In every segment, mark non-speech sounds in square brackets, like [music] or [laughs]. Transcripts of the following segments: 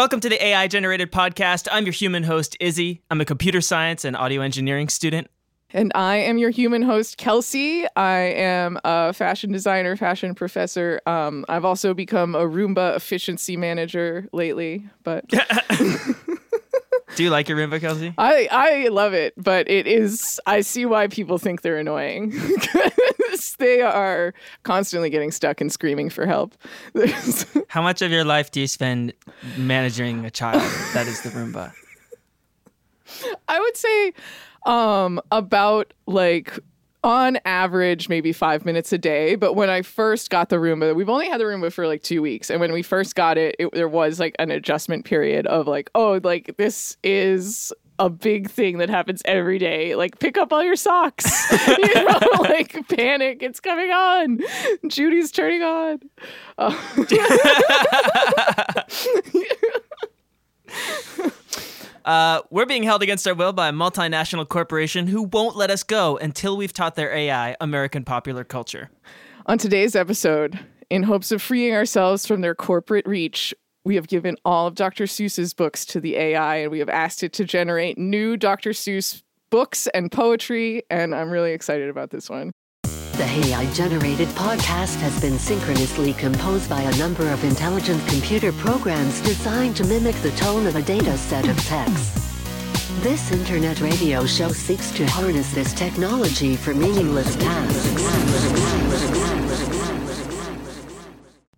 Welcome to the AI Generated Podcast. I'm your human host, Izzy. I'm a computer science and audio engineering student. And I am your human host, Kelsey. I am a fashion designer, fashion professor. Um, I've also become a Roomba efficiency manager lately, but [laughs] Do you like your Roomba, Kelsey? I I love it. But it is I see why people think they're annoying. [laughs] [laughs] they are constantly getting stuck and screaming for help. [laughs] How much of your life do you spend managing a child that is the Roomba? I would say um about like on average maybe five minutes a day but when i first got the roomba we've only had the roomba for like two weeks and when we first got it, it there was like an adjustment period of like oh like this is a big thing that happens every day. Like pick up all your socks. [laughs] You know [laughs] like panic. It's coming on. Judy's turning on. Uh, [laughs] Uh, we're being held against our will by a multinational corporation who won't let us go until we've taught their AI American popular culture. On today's episode, in hopes of freeing ourselves from their corporate reach, we have given all of Dr. Seuss's books to the AI and we have asked it to generate new Dr. Seuss books and poetry. And I'm really excited about this one. The AI generated podcast has been synchronously composed by a number of intelligent computer programs designed to mimic the tone of a data set of text. This internet radio show seeks to harness this technology for meaningless tasks.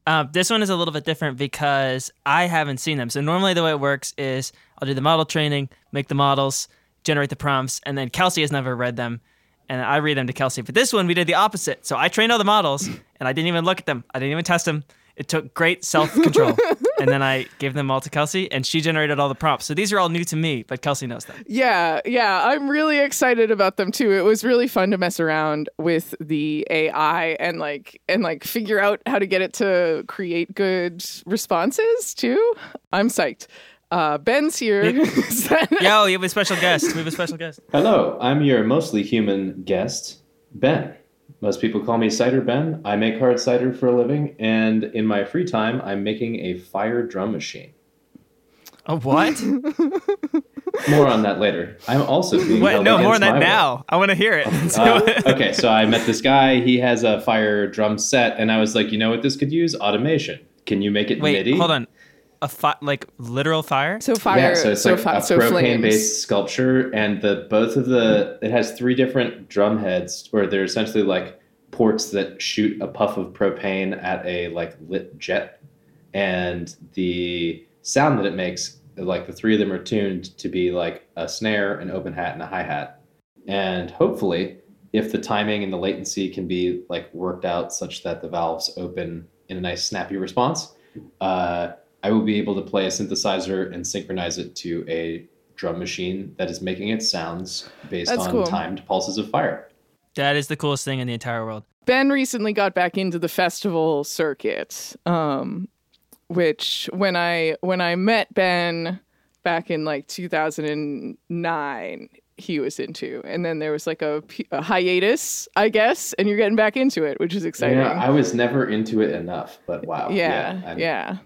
Uh, this one is a little bit different because I haven't seen them. So normally the way it works is I'll do the model training, make the models, generate the prompts, and then Kelsey has never read them, and I read them to Kelsey. But this one we did the opposite. So I trained all the models, and I didn't even look at them. I didn't even test them. It took great self control, [laughs] and then I gave them all to Kelsey, and she generated all the prompts. So these are all new to me, but Kelsey knows them. Yeah, yeah, I'm really excited about them too. It was really fun to mess around with the AI and like and like figure out how to get it to create good responses too. I'm psyched. Uh, Ben's here. [laughs] Yo, you have a special guest. We have a special guest. Hello, I'm your mostly human guest, Ben. Most people call me Cider Ben. I make hard cider for a living, and in my free time, I'm making a fire drum machine. A what? [laughs] More on that later. I'm also being Wait, no, more on that now. I want to hear it. Uh, [laughs] okay, so I met this guy. He has a fire drum set, and I was like, you know what this could use? Automation. Can you make it Wait, MIDI? hold on. A fi- like literal fire? so fire. Yeah, so it's so like fi- a so flames. propane-based sculpture, and the both of the it has three different drum heads, where they're essentially like ports that shoot a puff of propane at a like lit jet, and the sound that it makes, like the three of them are tuned to be like a snare, an open hat, and a hi hat, and hopefully, if the timing and the latency can be like worked out such that the valves open in a nice snappy response. Uh, I will be able to play a synthesizer and synchronize it to a drum machine that is making its sounds based That's on cool. timed pulses of fire. That is the coolest thing in the entire world. Ben recently got back into the festival circuit, um, which when I when I met Ben back in like 2009, he was into, and then there was like a hiatus, I guess, and you're getting back into it, which is exciting. Yeah, I was never into it enough, but wow. yeah, I'm- yeah.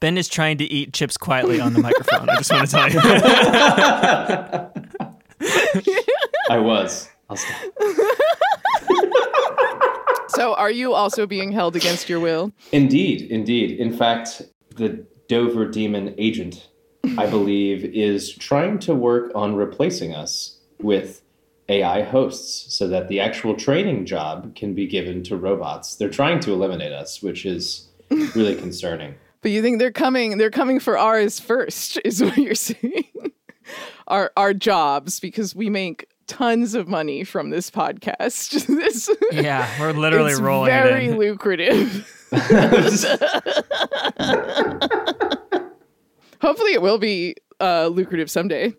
Ben is trying to eat chips quietly on the microphone. I just want to tell you. [laughs] I was. I'll stop. So, are you also being held against your will? Indeed, indeed. In fact, the Dover demon agent, I believe, is trying to work on replacing us with AI hosts so that the actual training job can be given to robots. They're trying to eliminate us, which is really concerning. But you think they're coming? They're coming for ours first, [laughs] is what you're saying. our our jobs because we make tons of money from this podcast. [laughs] this yeah, we're literally it's rolling very [laughs] lucrative. Hopefully, it will be uh, lucrative someday.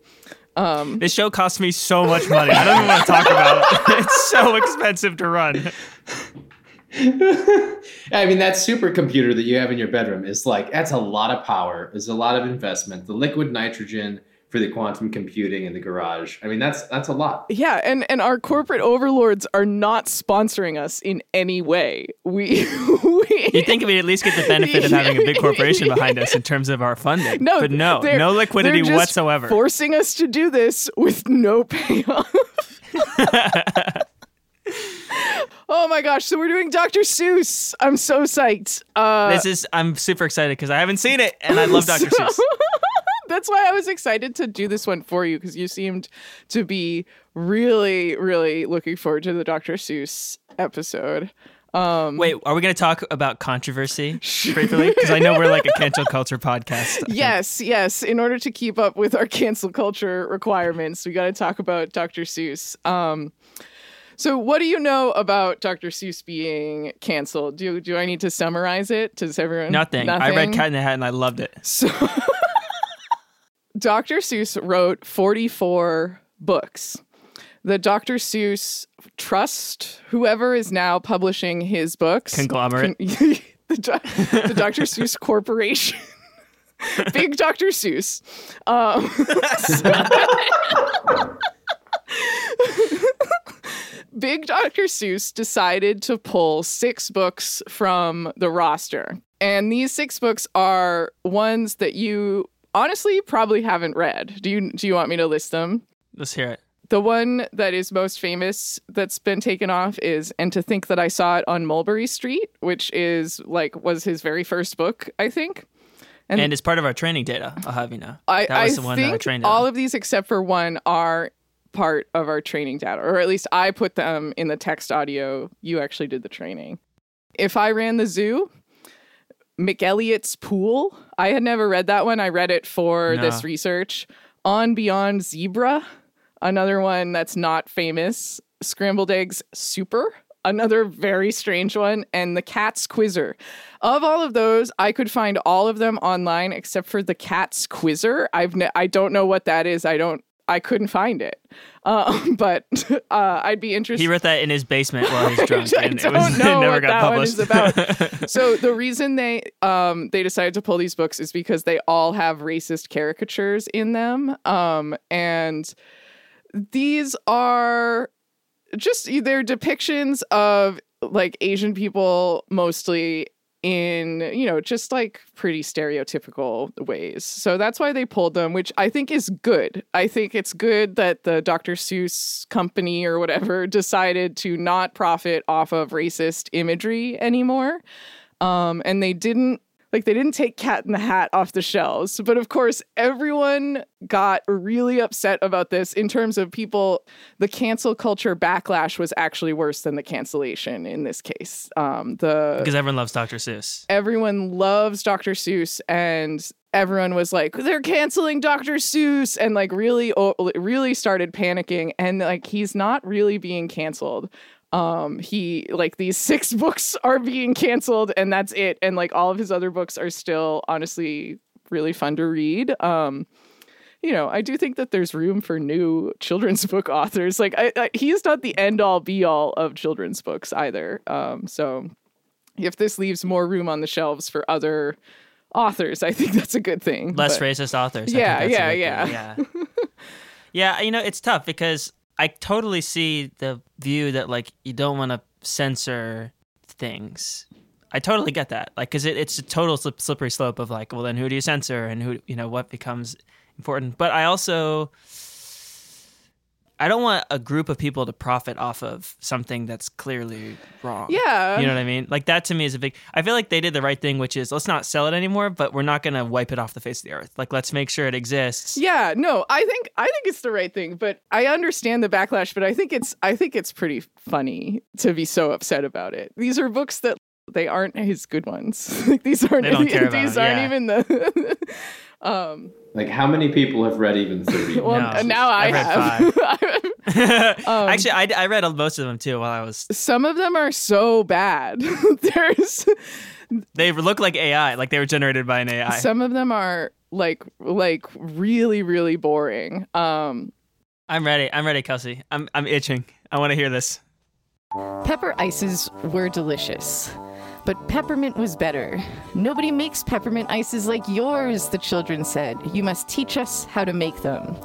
Um, This show costs me so much money. I don't even want to talk about it. It's so expensive to run. [laughs] I mean, that supercomputer that you have in your bedroom is like, that's a lot of power. There's a lot of investment. The liquid nitrogen for the quantum computing in the garage. I mean, that's that's a lot. Yeah, and and our corporate overlords are not sponsoring us in any way. We, [laughs] we You think we'd at least get the benefit of having a big corporation [laughs] behind us in terms of our funding? no, but no, no liquidity they're just whatsoever. Forcing us to do this with no payoff. Oh my gosh! So we're doing Dr. Seuss. I'm so psyched. Uh, this is I'm super excited because I haven't seen it and I love [laughs] Dr. so- Seuss. [laughs] That's why I was excited to do this one for you because you seemed to be really, really looking forward to the Dr. Seuss episode. Um, Wait, are we going to talk about controversy [laughs] briefly? Because I know we're like a cancel culture podcast. I think. Yes, yes. In order to keep up with our cancel culture requirements, we got to talk about Dr. Seuss. Um, so, what do you know about Dr. Seuss being canceled? Do do I need to summarize it? Does everyone Nothing. I read Cat in the Hat and I loved it. So, [laughs] Dr. Seuss wrote 44 books. The Dr. Seuss Trust, whoever is now publishing his books, Conglomerate. [laughs] the, the Dr. Seuss Corporation. [laughs] Big Dr. Seuss. Um, Big Dr. Seuss decided to pull six books from the roster. And these six books are ones that you honestly probably haven't read. Do you do you want me to list them? Let's hear it. The one that is most famous that's been taken off is And to Think That I Saw It on Mulberry Street, which is like was his very first book, I think. And- And, it's part of our training data. I'll have you know. I, that was I the one that I think trained all on. of these except for one are part of our training data, or at least I put them in the text audio. You actually did the training. If I ran the zoo, McElligot's Pool. I had never read that one. I read it for this research. On Beyond Zebra, another one that's not famous. Scrambled Eggs Super, another very strange one. And The Cat's Quizzer. Of all of those, I could find all of them online except for The Cat's Quizzer. I've ne- I don't know what that is. I don't. I couldn't find it. Um, [laughs] but uh, I'd be interested. He wrote that in his basement while he's [laughs] drunk, I and don't [laughs] it, was, know it never what got that one published. is about. so the reason they um they decided to pull these books is because they all have racist caricatures in them. Um and these are just they're depictions of like Asian people mostly in you know just like pretty stereotypical ways. So that's why they pulled them which i think is good. I think it's good that the dr seuss company or whatever [laughs] decided to not profit off of racist imagery anymore. Um and they didn't like they didn't take cat in the hat off the shelves but of course everyone got really upset about this in terms of people the cancel culture backlash was actually worse than the cancellation in this case um the because everyone loves Dr. Seuss. everyone loves Dr. Seuss and everyone was like they're canceling Dr. Seuss and like really really started panicking and like he's not really being canceled um he like these [laughs] six books are being canceled and that's it and like all of his other books are still honestly really fun to read um you know, I do think that there's room for new [laughs] children's book authors. Like, I, I, he's not the end all be all of children's books either. Um, so, if this leaves more room on the shelves for other authors, I think [laughs] that's a good thing. Less But- racist authors. I Yeah, think that's a yeah, thing, yeah. yeah, you know, it's tough because I totally see the view that like you don't want to censor things. I totally get that. Like, because it, it's a total slip, slippery slope of like, well, then who do you censor and who, you know, what becomes important. But I also, I don't want a group of people to profit off of something that's clearly wrong. Yeah. You know what I mean? Like that to me is a big. I feel like they did the right thing, which is let's not sell it anymore, but we're not gonna wipe it off the face of the earth. Like let's make sure it exists. Yeah, no, I think I think it's the right thing, but I understand the backlash, but I think it's I think it's pretty funny to be so upset about it. These are books that they aren't his good ones. [laughs] like these aren't They don't care these it, aren't yeah. even the [laughs] um Like, how many people have read even 30? [laughs] well No. now I I've read have. [laughs] [laughs] Um, Actually, I, I read most of them too while I was. Some of them are so bad. There's They look like AI, like they were generated by an AI. some of them are like like really really boring. Um I'm ready. I'm ready, Kelsey. I'm I'm itching. I want to hear this. Pepper ices were delicious. But peppermint was better. Nobody makes peppermint ices like yours, the children said. You must teach us how to make them.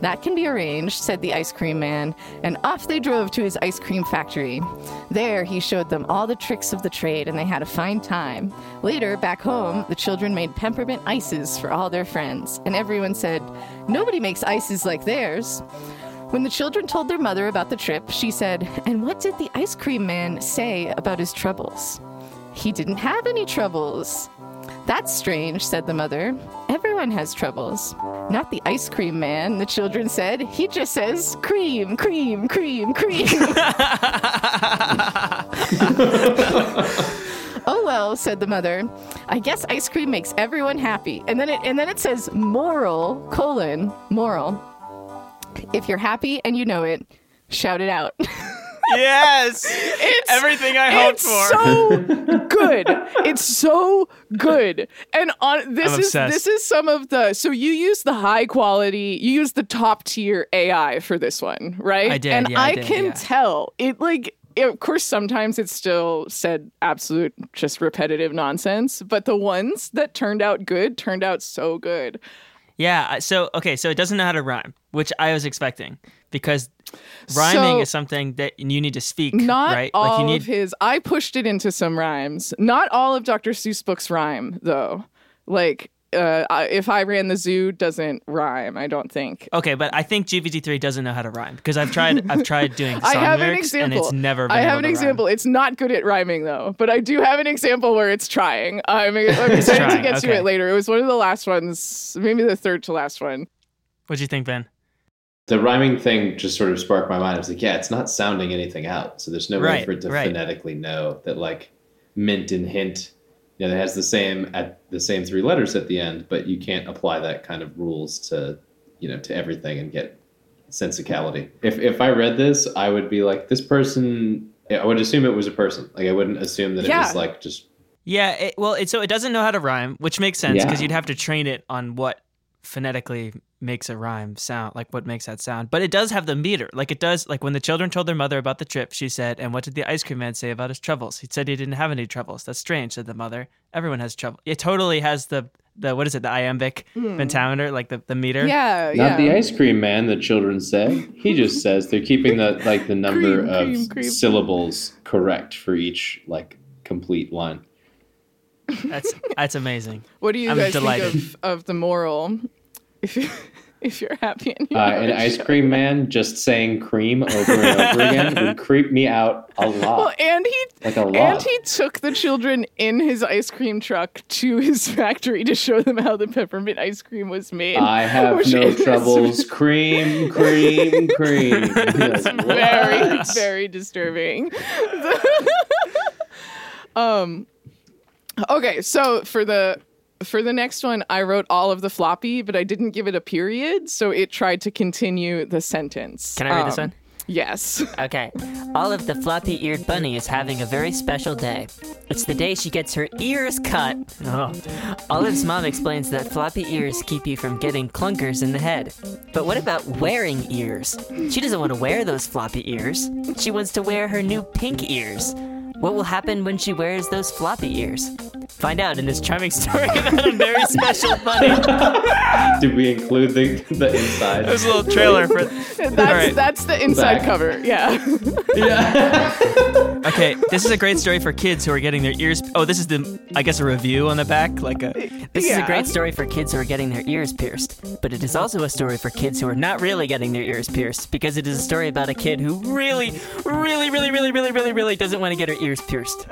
That can be arranged, said the ice cream man, and off they drove to his ice cream factory. There, he showed them all the tricks of the trade, and they had a fine time. Later, back home, the children made peppermint ices for all their friends, and everyone said, Nobody makes ices like theirs. When the children told their mother about the trip, she said, And what did the ice cream man say about his troubles? He didn't have any troubles. That's strange, said the mother. Everyone has troubles. Not the ice cream man, the children said. He just says cream, cream, cream, cream. [laughs] [laughs] oh well, said the mother. I guess ice cream makes everyone happy. And then it and then it says moral colon moral. If you're happy and you know it, shout it out. [laughs] yes, It's everything I hoped for. it's so [laughs] good. It's so good. And on this I'm is obsessed. this is some of the so you use the high quality, you use the top tier AI for this one, right? I did, And yeah, I I did, can yeah. tell it like of course sometimes it's still said absolute just repetitive nonsense, but the ones that turned out good turned out so good. Yeah. So okay. So it doesn't know how to rhyme, which I was expecting because rhyming So- is something that you need to speak. Not right. all like you need. of his. I pushed it into some rhymes. Not all of Dr. Seuss books rhyme though. Like uh, if I ran the zoo doesn't rhyme. I don't think. Okay, but I think GPT three doesn't know how to rhyme because I've tried. I've tried doing song [laughs] I have an lyrics and example. it's never. Been I able have an to rhyme. example. It's not good at rhyming though, but I do have an example where it's trying. I'm, I'm [laughs] excited to trying, get to it later. It was one of the last ones, maybe the third to last one. What'd you think, Ben? The rhyming thing just sort of sparked my mind. I was like, yeah, it's not sounding anything out. So there's no way for it to right. phonetically know that like mint and hint, you know, it has the same at the same three letters at the end, but you can't apply that kind of rules to, you know, to everything and get sensicality. If if I read this, I would be like, this person I would assume it was a person. Like I wouldn't assume that it was like just Yeah. It, well, it, so it doesn't know how to rhyme, which makes sense because Yeah. you'd have to train it on what phonetically makes a rhyme sound, like what makes that sound. But it does have the meter. Like it does. Like when the children told their mother about the trip, she said, "And what did the ice cream man say about his troubles?" He said he didn't have any troubles. That's strange," said the mother. "Everyone has trouble." It totally has the the what is it? The iambic pentameter, like the the meter. Hmm. Yeah, not yeah. the ice cream man. The children say he just says they're keeping the like the number Cream, of cream, cream. syllables correct for each like complete line. That's that's amazing. What do you I'm guys delighted. think of, of the moral? If you [laughs] if you're happy and you Uh, an ice cream man just saying cream over and over [laughs] again would creep me out a lot. Well, and he Like a lot. and he took the children in his ice cream truck to his [laughs] factory to show them how the peppermint ice cream was made. I have no is troubles. Cream, cream, cream. Very very disturbing. um okay, so for the for the next one I wrote all of the floppy, but I didn't give it a period, so it tried to continue the sentence. Can I read this Um, one? Yes. [laughs] Okay. Olive the floppy eared bunny is having a very special day. It's the day she gets her ears cut. Oh. Olive's mom explains that floppy ears keep you from getting clunkers in the head. But what about wearing ears? She doesn't want to wear those floppy ears. She wants to wear her new pink ears. What will happen when she wears those floppy ears? Find out in this charming story [laughs] about a very special bunny. [laughs] Did we include the the inside? There's a little trailer for. That's right. that's the inside Back. cover. Yeah. Yeah. [laughs] okay, this is a great story for kids who are getting their ears. Oh, this is the, I guess, a review on the back, like a. This is a great story for kids who are getting their ears pierced, but it is also a story for kids who are not really getting their ears pierced because it is a story about a kid who really, really, really, really, really, really, really doesn't want to get her ears pierced.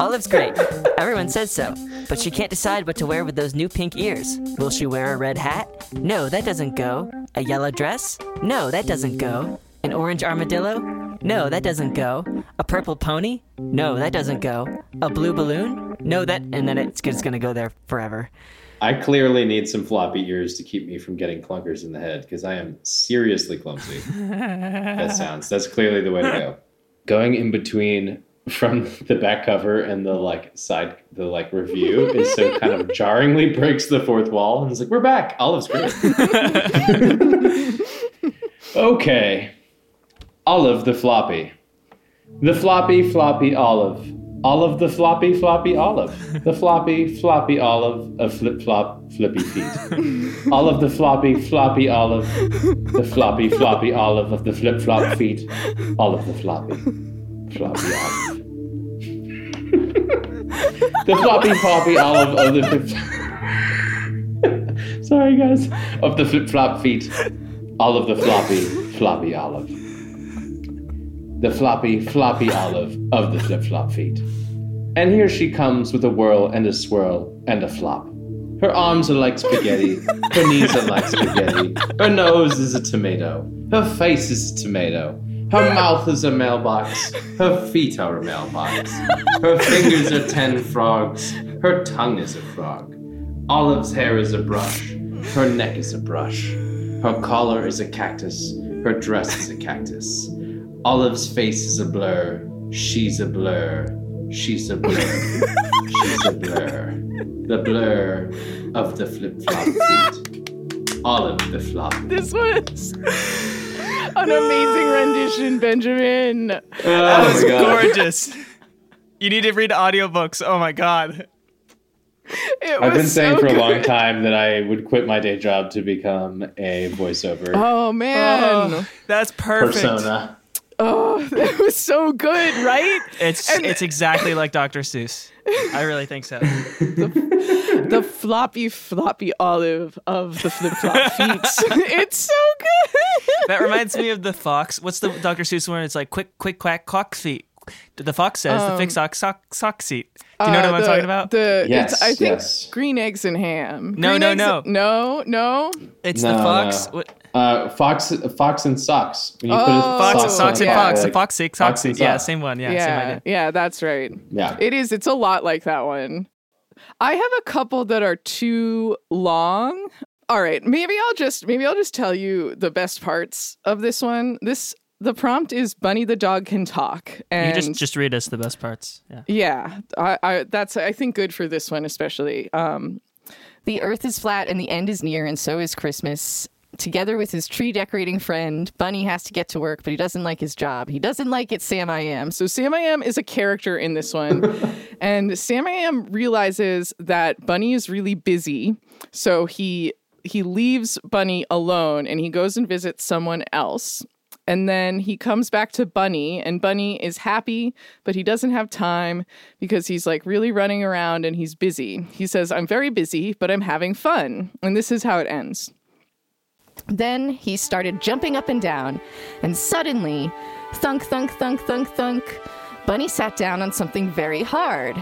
Olive's great. Everyone says so, but she can't decide what to wear with those new pink ears. Will she wear a red hat? No, that doesn't go. A yellow dress? No, that doesn't go. An orange armadillo? No, that doesn't go. A purple pony? No, that doesn't go. A blue balloon? No, that, and then it's just gonna go there forever. I clearly need some floppy ears to keep me from getting clunkers in the head because I am seriously clumsy. [laughs] that sounds. That's clearly the way to go. Going in between from the back cover and the like side the like review is so kind of jarringly breaks the fourth wall and it's like we're back olive's great [laughs] okay olive the floppy the floppy floppy olive Olive the floppy floppy olive. The floppy floppy olive of flip flop flippy feet. Olive the floppy floppy olive. The floppy floppy olive of the flip flop feet. Olive the floppy floppy olive. The floppy floppy olive of the [laughs] flip. Sorry guys. Of the flip flop feet. all of the floppy floppy olive the floppy, floppy olive of the flip flop feet. And here she comes with a whirl and a swirl and a flop. Her arms are like spaghetti, her knees are like spaghetti, her nose is a tomato, her face is a tomato, her mouth is a mailbox, her feet are a mailbox, her fingers are ten frogs, her tongue is a frog. Olive's hair is a brush, her neck is a brush, her collar is a cactus, her dress is a cactus. Olive's face is a blur. She's a blur. She's a blur. She's a blur. The blur of the flip flop feet. Olive the flop. This was an amazing rendition, Benjamin. Oh [laughs] that Oh was gorgeous. You need to read audiobooks. Oh my god. It I've been saying so for a long time that I would quit my day job to become a voiceover Oh man. Oh, that's perfect. persona. Oh, it was so good, right? It's And- it's exactly like Dr. Seuss. I really think so. [laughs] the floppy, floppy olive of the flip flop [laughs] feet. it's so good. That reminds me of the fox. What's the Dr. Seuss one? It's like quick, quick, quack, cock feet. The fox says the fix sock, sock, sock seat. Do you know Uh, what I'm the- talking about? The Yes, it's, I think yes. green eggs and ham. No, Green no, eggs- no. no, no. it's No, the fox. no. What, Uh, fox, fox and socks. When you put a Oh. fox, Socks socks, and on fox. top, The fox, six, Fox fox, Yeah, same one. Yeah, same Yeah, idea. yeah, that's right. Yeah. It is. It's a lot like that one. I have a couple that are too long. All right, maybe I'll just maybe I'll just tell you the best parts of this one. This the prompt is Bunny the dog can talk, and You just just read us the best parts. Yeah. yeah, I, I that's I think good for this one especially. Um, The earth is flat and the end is near, and so is Christmas. Together with his tree decorating friend, Bunny has to get to work, but he doesn't like his job. He doesn't like it, Sam I am. So Sam I Am is a character in this one. [laughs] and Sam I Am realizes that Bunny is really busy. So he he leaves Bunny alone and he goes and visits someone else. And then he comes back to Bunny and Bunny is happy, but he doesn't have time because he's like really running around and he's busy. He says, "I'm very busy, but I'm having fun." And this is how it ends. Then he started jumping up and down, and suddenly, thunk, thunk, thunk, thunk, thunk, Bunny sat down on something very hard.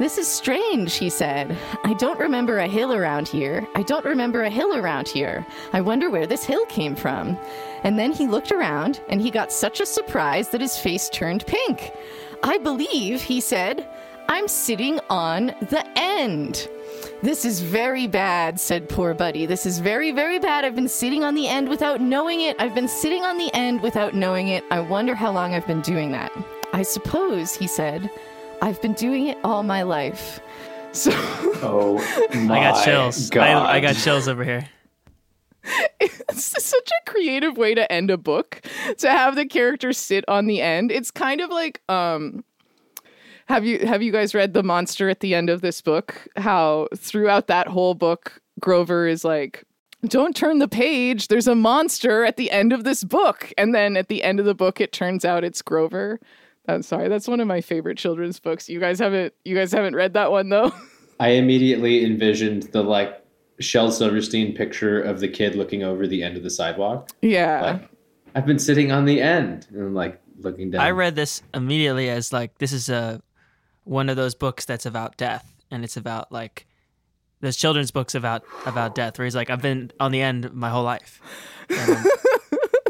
This is strange, he said. I don't remember a hill around here. I don't remember a hill around here. I wonder where this hill came from. And then he looked around, and he got such a surprise that his face turned pink. I believe, he said, I'm sitting on the end. This is very bad, said poor Buddy. This is very, very bad. I've been sitting on the end without knowing it. I've been sitting on the end without knowing it. I wonder how long I've been doing that. I suppose, he said, I've been doing it all my life. So [laughs] Oh my I got chills. God. I, I got chills over here. [laughs] it's such a creative way to end a book to have the character sit on the end it's kind of like um have you have you guys read the monster at the end of this book how throughout that whole book grover is like don't turn the page there's a monster at the end of this book and then at the end of the book it turns out it's grover i'm sorry that's one of my favorite children's books you guys haven't you guys haven't read that one though [laughs] I immediately envisioned the like Shel Silverstein picture of the kid looking over the end of the sidewalk. yeah Like, I've been sitting on the end and like looking down. I read this immediately as like this is a one of those books that's about death, and it's about like there's children's books about about death, where he's like, I've been on the end my whole life. [laughs] And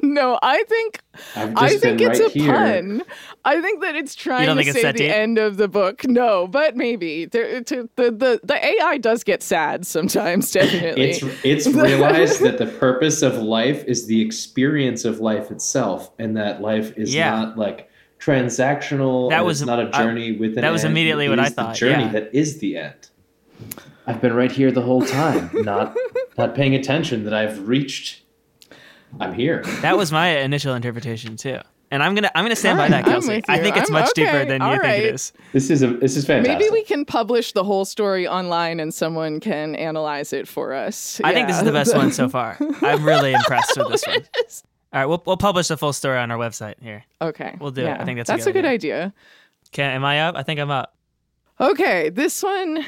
[laughs] no i think I've I just think been it's right a here. pun. I think that it's trying to say the deep? end of the book. No, but maybe there, to, the the the AI does get sad sometimes. [laughs] Definitely. It's it's realized that the purpose of life is the experience of life itself, and that life is Yeah. not like transactional. That was- not a journey with an that was end. immediately It what I is the thought, journey yeah. that is the end. I've been right here the whole time, not [laughs] not paying attention that I've reached. I'm here. that was my initial interpretation too. And I'm gonna I'm gonna stand by that, I'm Kelsey. I think it's I'm- much deeper okay, than you all think it is. This is a this is fantastic. Maybe we can publish the whole story online and someone can analyze it for us. I think this is the best one so [laughs] far. I'm really impressed with this one. All right, we'll we'll publish the full story on our website here. Okay. We'll do it. I think that's a that's good a good idea. Okay, am I up? I think I'm up. Okay, this one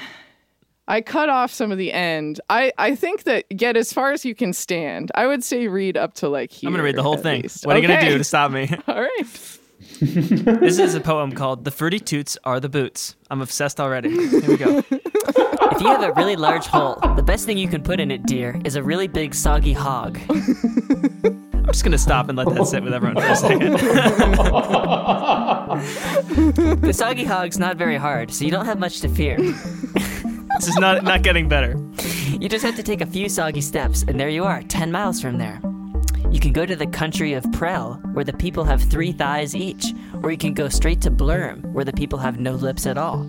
I cut off some of the end. I I think that get as far as you can stand. I would say read up to like here. I'm gonna read the whole thing. least. What are you gonna do to stop me? [laughs] All right. this is a poem called "The Fruity Toots Are the Boots." I'm obsessed already. Here we go. [laughs] If you have a really large hole, the best thing you can put in it, dear, is a really big soggy hog. I'm just gonna stop and let that sit with everyone for a second. [laughs] The soggy hog's not very hard, so you don't have much to fear. This is not not getting better. You just have to take a few soggy steps, and there you are, 10 miles from there. You can go to the country of Prel, where the people have three thighs each, or you can go straight to Blurm, where the people have no lips at all.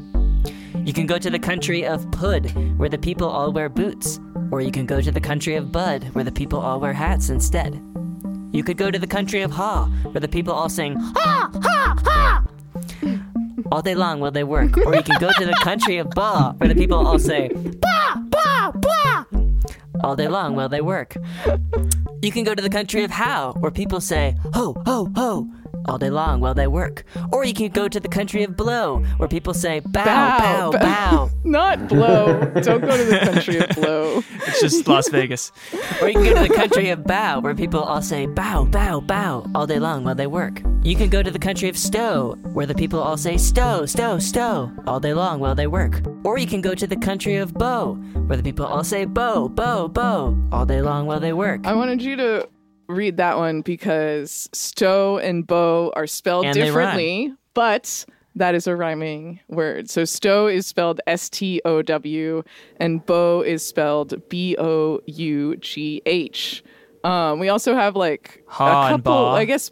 You can go to the country of Pud, where the people all wear boots, or you can go to the country of Bud, where the people all wear hats instead. You could go to the country of Ha, where the people all sing Ha, Ha, Ha! All day long while they work. Or you can go to the country of Ba, where the people all say Ba, Ba, Ba! All day long while they work. You can go to the country of How, where people say Ho, Ho, Ho! All day long while they work. Or you can go to the country of Blow, where people say Bow, Bow, Bow, bow. Bow. [laughs] Not blow. Don't go to the country of blow. [laughs] It's just Las Vegas. Or you can go to the country of Bow, where people all say bow, bow, bow all day long while they work. You can go to the country of Stow, where the people all say stow, stow, stow all day long while they work. Or you can go to the country of Bow, where the people all say bow, bow, bow all day long while they work. I wanted you to read that one because stow and bow are spelled And differently, but that is a rhyming word. So stow is spelled S T O W and bow is spelled B O U G H. Um, we also have like Ha a couple. I guess.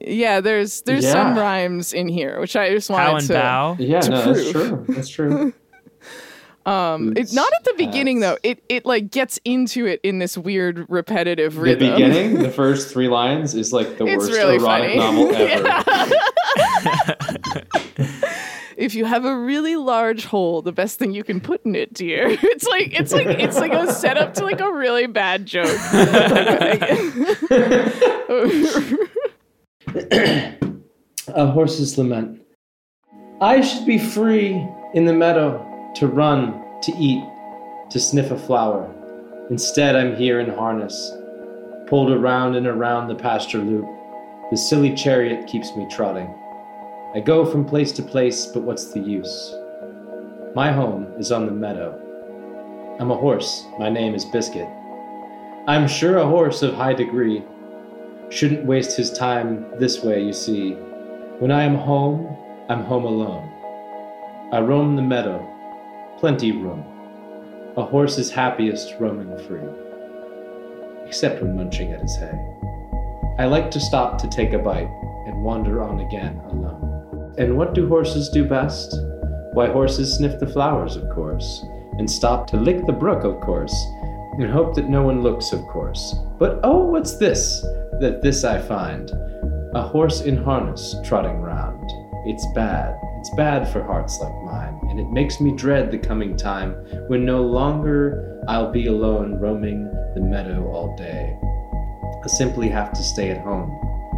Yeah, there's there's Yeah. some rhymes in here, which I just wanted How and to. bow. yeah, to no, that's true. That's true. [laughs] Um, it's not at the beginning though. It it like gets into it in this weird repetitive rhythm. The beginning, [laughs] the first three lines is like the It's worst really erotic funny. novel [laughs] ever. [laughs] if you have a really large hole, the best thing you can put in it, dear. It's like it's like it's like a setup to like a really bad joke. A horse's lament. I should be free in the meadow to run, to eat, to sniff a flower. Instead, I'm here in harness, pulled around and around the pasture loop. The silly chariot keeps me trotting. I go from place to place, but what's the use? My home is on the meadow. I'm a horse. My name is Biscuit. I'm sure a horse of high degree. Shouldn't waste his time this way, you see. When I am home, I'm home alone. I roam the meadow, plenty room. A horse is happiest roaming free, except when munching at his hay. I like to stop to take a bite and wander on again alone. And what do horses do best? Why, horses sniff the flowers, of course, and stop to lick the brook, of course, and hope that no one looks, of course. But oh, what's this? That this I find a horse in harness trotting round. It's bad, it's bad for hearts like mine, and it makes me dread the coming time when no longer I'll be alone roaming the meadow all day. I simply have to stay at home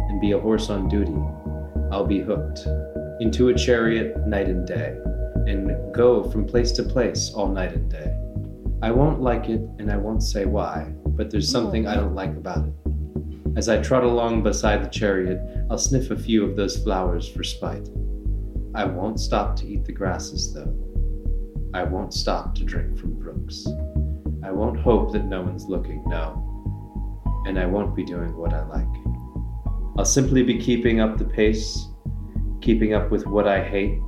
and be a horse on duty. I'll be hooked into a chariot night and day and go from place to place all night and day. I won't like it and I won't say why, but there's something I don't like about it. As I trot along beside the chariot, I'll sniff a few of those flowers for spite. I won't stop to eat the grasses, though. I won't stop to drink from brooks. I won't hope that no one's looking, no. And I won't be doing what I like. I'll simply be keeping up the pace, keeping up with what I hate,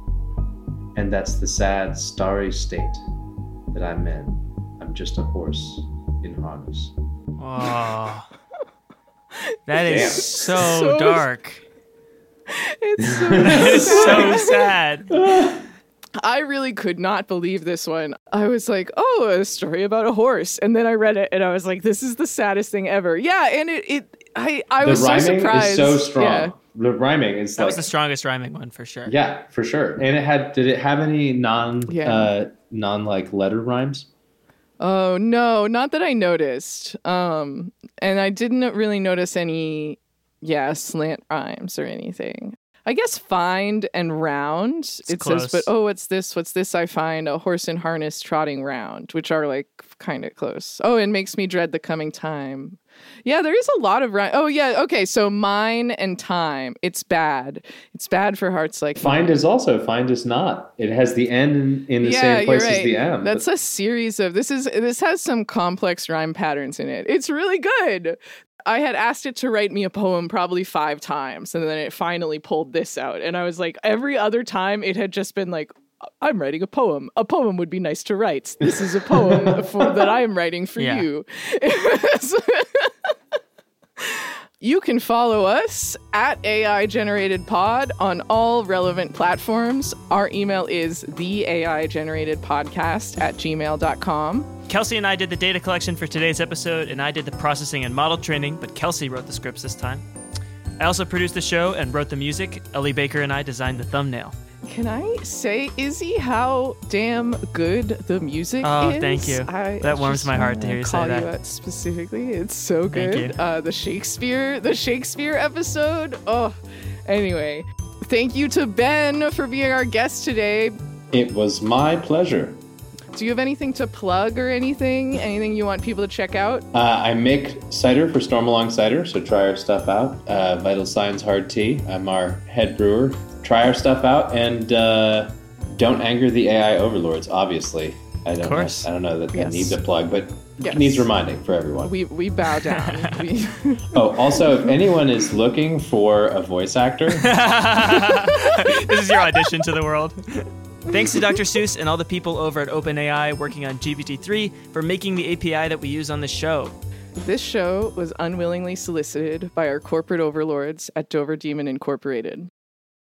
and that's the sad, starry state that I'm in. I'm just a horse in harness. Oh. [laughs] That is so, So- dark. It's so [laughs] That is so sad. I really could not believe this one. I was like, oh, a story about a horse. And then I read it and I was like, this is the saddest thing ever. Yeah, and it, it I, I the was so rhyming surprised. is so strong. Yeah. The rhyming is That like was the strongest rhyming one for sure. yeah, for sure. And it had did it have any non Yeah. uh non like letter rhymes? Oh no, not that I noticed. Um, and I didn't really notice any, yeah, slant rhymes or anything. I guess find and round. it close. says, but oh, what's this? What's this? I find a horse in harness trotting round, which are like kind of close. Oh, it makes me dread the coming time. Yeah, there is a lot of rhyme. Oh yeah, okay. So mine and time. It's bad. It's bad for hearts like Find mine. is also find is not. It has the N in, in the yeah, same place right. as the M. That's a series of this is this has some complex rhyme patterns in it. It's really good. I had asked it to write me a poem probably five times, and then it finally pulled this out. And I was like, every other time it had just been like, I'm writing a poem. A poem would be nice to write. This is a poem [laughs] for, that I am writing for Yeah. you. [laughs] You can follow us at AI Generated Pod on all relevant platforms. Our email is the AI Generated Podcast at gmail.com. Kelsey and I did the data collection for today's episode, and I did the processing and model training, but Kelsey wrote the scripts this time. I also produced the show and wrote the music. Ellie Baker and I designed the thumbnail. Can I say, Izzy, how damn good the music Oh, is? thank you. I That warms my heart to hear you say that. You out specifically, it's so Thank good. you. Uh, the Shakespeare, the Shakespeare episode. Oh, anyway, thank you to Ben for being our guest today. it was my pleasure. Do you have anything to plug or anything? Anything you want people to check out? Uh, I make cider for Stormalong Cider, so try our stuff out. Uh, Vital Signs Hard Tea. I'm our head brewer. Try our stuff out and uh, don't anger the AI overlords. Obviously, I don't. course. Know, I don't know that Yes. that needs a plug, but Yes. it needs reminding for everyone. We we bow [laughs] down. we, oh, also, if anyone is looking for a voice actor, [laughs] this is your audition to the world. Thanks to Dr. Seuss and all the people over at OpenAI working on GPT-3 for making the API that we use on the show. this show was unwillingly solicited by our corporate overlords at Dover Demon Incorporated.